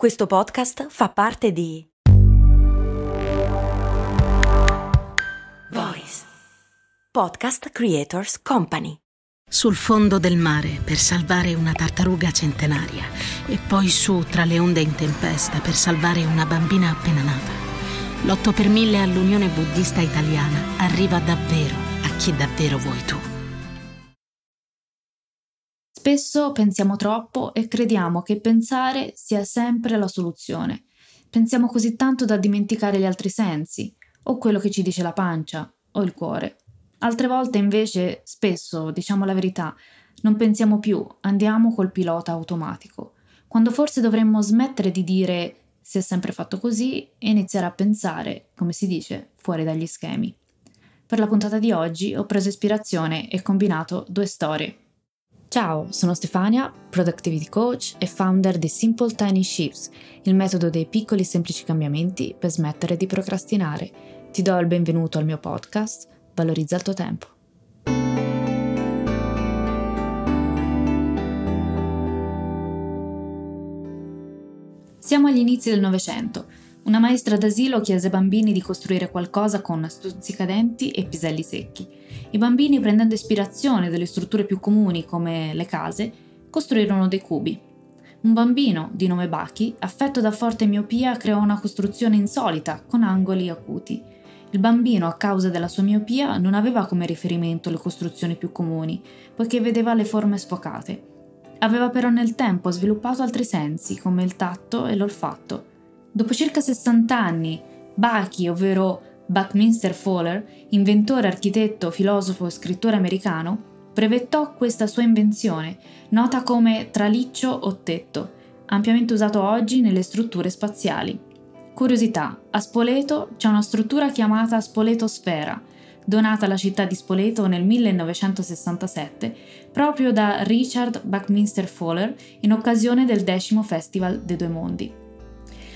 Questo podcast fa parte di Voice Podcast Creators Company. Sul fondo del mare per salvare una tartaruga centenaria e poi su tra le onde in tempesta per salvare una bambina appena nata. L'8 per 1000 all'Unione Buddista Italiana arriva davvero a chi davvero vuoi tu. Spesso pensiamo troppo e crediamo che pensare sia sempre la soluzione. Pensiamo così tanto da dimenticare gli altri sensi, o quello che ci dice la pancia, o il cuore. Altre volte invece, spesso, diciamo la verità, non pensiamo più, andiamo col pilota automatico, quando forse dovremmo smettere di dire si è sempre fatto così e iniziare a pensare, come si dice, fuori dagli schemi. Per la puntata di oggi ho preso ispirazione e combinato due storie. Ciao, sono Stefania, Productivity Coach e founder di Simple Tiny Shifts, il metodo dei piccoli e semplici cambiamenti per smettere di procrastinare. Ti do il benvenuto al mio podcast, Valorizza il tuo tempo. Siamo agli inizi del Novecento. Una maestra d'asilo chiese ai bambini di costruire qualcosa con stuzzicadenti e piselli secchi. I bambini, prendendo ispirazione dalle strutture più comuni come le case, costruirono dei cubi. Un bambino, di nome Baki, affetto da forte miopia, creò una costruzione insolita, con angoli acuti. Il bambino, a causa della sua miopia, non aveva come riferimento le costruzioni più comuni, poiché vedeva le forme sfocate. Aveva però nel tempo sviluppato altri sensi, come il tatto e l'olfatto. Dopo circa 60 anni, Baki, ovvero Buckminster Fuller, inventore, architetto, filosofo e scrittore americano, brevettò questa sua invenzione, nota come traliccio o tetto, ampiamente usato oggi nelle strutture spaziali. Curiosità, a Spoleto c'è una struttura chiamata Spoletosfera, donata alla città di Spoleto nel 1967 proprio da Richard Buckminster Fuller in occasione del decimo Festival dei Due Mondi.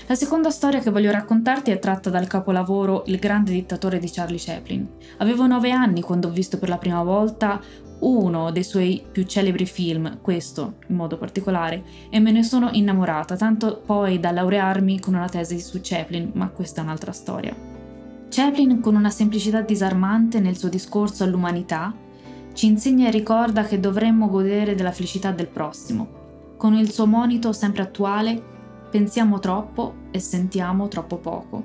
La seconda storia che voglio raccontarti è tratta dal capolavoro Il grande dittatore di Charlie Chaplin. Avevo nove anni quando ho visto per la prima volta uno dei suoi più celebri film, questo in modo particolare, e me ne sono innamorata, tanto poi da laurearmi con una tesi su Chaplin, ma questa è un'altra storia. Chaplin, con una semplicità disarmante nel suo discorso all'umanità, ci insegna e ricorda che dovremmo godere della felicità del prossimo. Con il suo monito sempre attuale, pensiamo troppo e sentiamo troppo poco.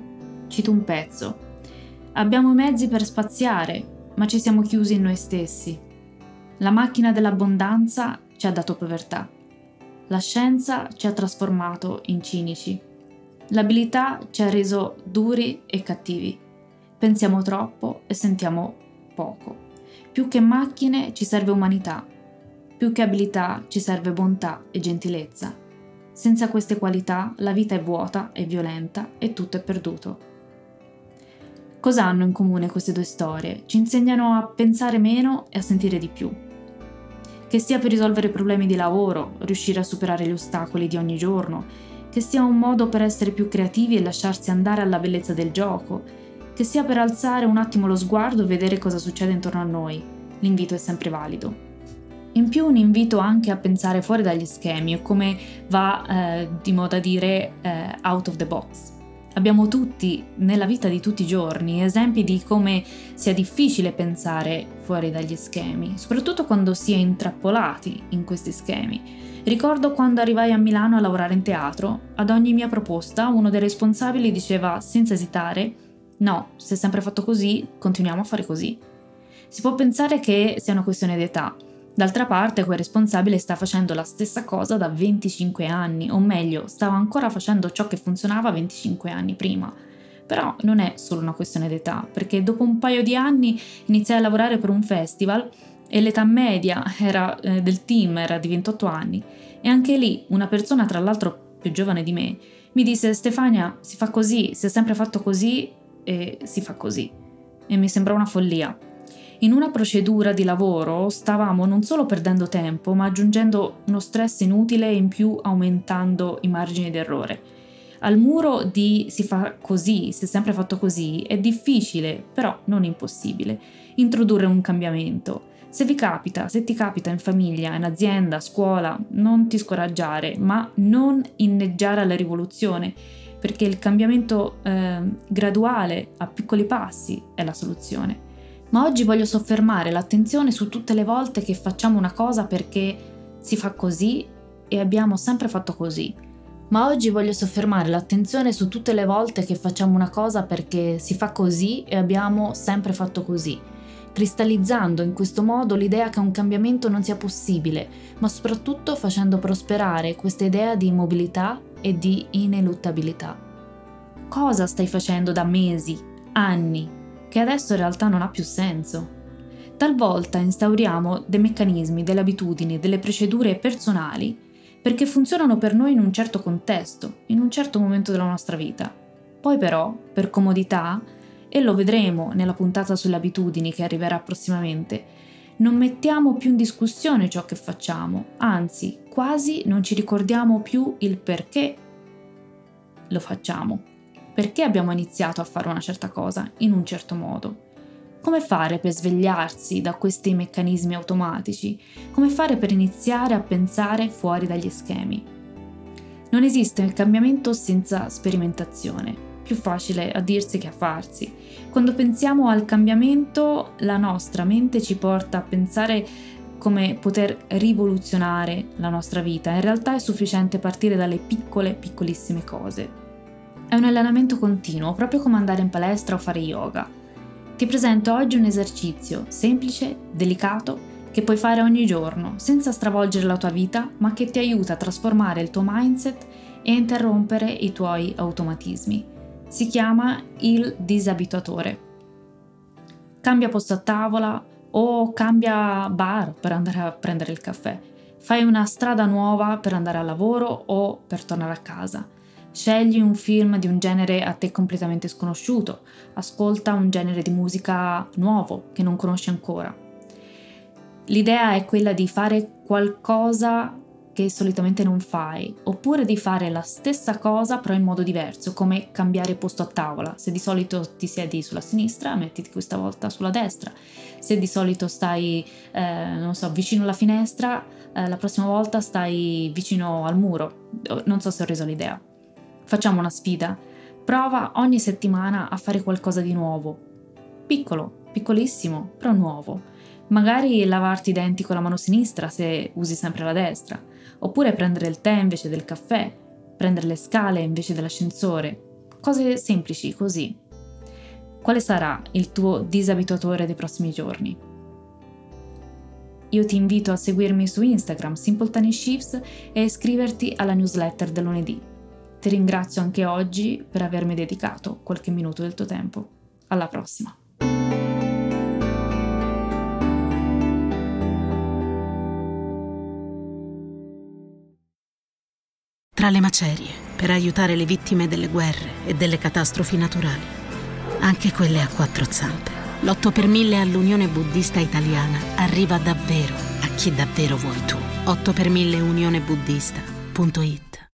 Cito un pezzo. Abbiamo i mezzi per spaziare, ma ci siamo chiusi in noi stessi. La macchina dell'abbondanza ci ha dato povertà. La scienza ci ha trasformato in cinici. L'abilità ci ha reso duri e cattivi. Pensiamo troppo e sentiamo poco. Più che macchine ci serve umanità. Più che abilità ci serve bontà e gentilezza. Senza queste qualità la vita è vuota e violenta e tutto è perduto. Cosa hanno in comune queste due storie? Ci insegnano a pensare meno e a sentire di più. Che sia per risolvere problemi di lavoro, riuscire a superare gli ostacoli di ogni giorno, che sia un modo per essere più creativi e lasciarsi andare alla bellezza del gioco, che sia per alzare un attimo lo sguardo e vedere cosa succede intorno a noi. L'invito è sempre valido. In più un invito anche a pensare fuori dagli schemi o come va eh, di moda dire eh, out of the box. Abbiamo tutti, nella vita di tutti i giorni, esempi di come sia difficile pensare fuori dagli schemi, soprattutto quando si è intrappolati in questi schemi. Ricordo quando arrivai a Milano a lavorare in teatro, ad ogni mia proposta uno dei responsabili diceva senza esitare, no, se è sempre fatto così, continuiamo a fare così. Si può pensare che sia una questione di età, D'altra parte, quel responsabile sta facendo la stessa cosa da 25 anni, o meglio, stava ancora facendo ciò che funzionava 25 anni prima. Però non è solo una questione d'età, perché dopo un paio di anni iniziai a lavorare per un festival e l'età media era, eh, del team era di 28 anni e anche lì una persona, tra l'altro più giovane di me, mi disse Stefania, si fa così, si è sempre fatto così e si fa così. E mi sembrò una follia. In una procedura di lavoro stavamo non solo perdendo tempo, ma aggiungendo uno stress inutile e in più aumentando i margini d'errore. Al muro di si fa così, si è sempre fatto così, è difficile, però non impossibile, introdurre un cambiamento. Se vi capita, se ti capita in famiglia, in azienda, a scuola, non ti scoraggiare, ma non inneggiare alla rivoluzione, perché il cambiamento eh, graduale a piccoli passi è la soluzione. Ma oggi voglio soffermare l'attenzione su tutte le volte che facciamo una cosa perché si fa così e abbiamo sempre fatto così. Ma oggi voglio soffermare l'attenzione su tutte le volte che facciamo una cosa perché si fa così e abbiamo sempre fatto così cristallizzando in questo modo l'idea che un cambiamento non sia possibile, ma soprattutto facendo prosperare questa idea di immobilità e di ineluttabilità. Cosa stai facendo da mesi, anni, che adesso in realtà non ha più senso? Talvolta instauriamo dei meccanismi, delle abitudini, delle procedure personali perché funzionano per noi in un certo contesto, in un certo momento della nostra vita. Poi però, per comodità, e lo vedremo nella puntata sulle abitudini che arriverà prossimamente, non mettiamo più in discussione ciò che facciamo, anzi quasi non ci ricordiamo più il perché lo facciamo, perché abbiamo iniziato a fare una certa cosa in un certo modo. Come fare per svegliarsi da questi meccanismi automatici? Come fare per iniziare a pensare fuori dagli schemi? Non esiste il cambiamento senza sperimentazione più facile a dirsi che a farsi. Quando pensiamo al cambiamento, la nostra mente ci porta a pensare come poter rivoluzionare la nostra vita. In realtà è sufficiente partire dalle piccole, piccolissime cose. È un allenamento continuo, proprio come andare in palestra o fare yoga. Ti presento oggi un esercizio semplice, delicato, che puoi fare ogni giorno, senza stravolgere la tua vita, ma che ti aiuta a trasformare il tuo mindset e interrompere i tuoi automatismi si chiama il disabituatore. Cambia posto a tavola o cambia bar per andare a prendere il caffè. Fai una strada nuova per andare al lavoro o per tornare a casa. Scegli un film di un genere a te completamente sconosciuto. Ascolta un genere di musica nuovo che non conosci ancora. L'idea è quella di fare qualcosa che solitamente non fai, oppure di fare la stessa cosa però in modo diverso, come cambiare posto a tavola. Se di solito ti siedi sulla sinistra, mettiti questa volta sulla destra. Se di solito stai, eh, non so, vicino alla finestra, eh, la prossima volta stai vicino al muro. Non so se ho reso l'idea. Facciamo una sfida. Prova ogni settimana a fare qualcosa di nuovo. Piccolo, piccolissimo, però nuovo. Magari lavarti i denti con la mano sinistra se usi sempre la destra oppure prendere il tè invece del caffè, prendere le scale invece dell'ascensore, cose semplici così. Quale sarà il tuo disabituatore dei prossimi giorni? Io ti invito a seguirmi su Instagram Simple Tiny Shifts e iscriverti alla newsletter del lunedì. Ti ringrazio anche oggi per avermi dedicato qualche minuto del tuo tempo. Alla prossima! tra le macerie per aiutare le vittime delle guerre e delle catastrofi naturali, anche quelle a quattro zampe. L'8 per 1000 all'Unione Buddista Italiana arriva davvero a chi davvero vuoi tu. 8 per 1000 unionebuddista.it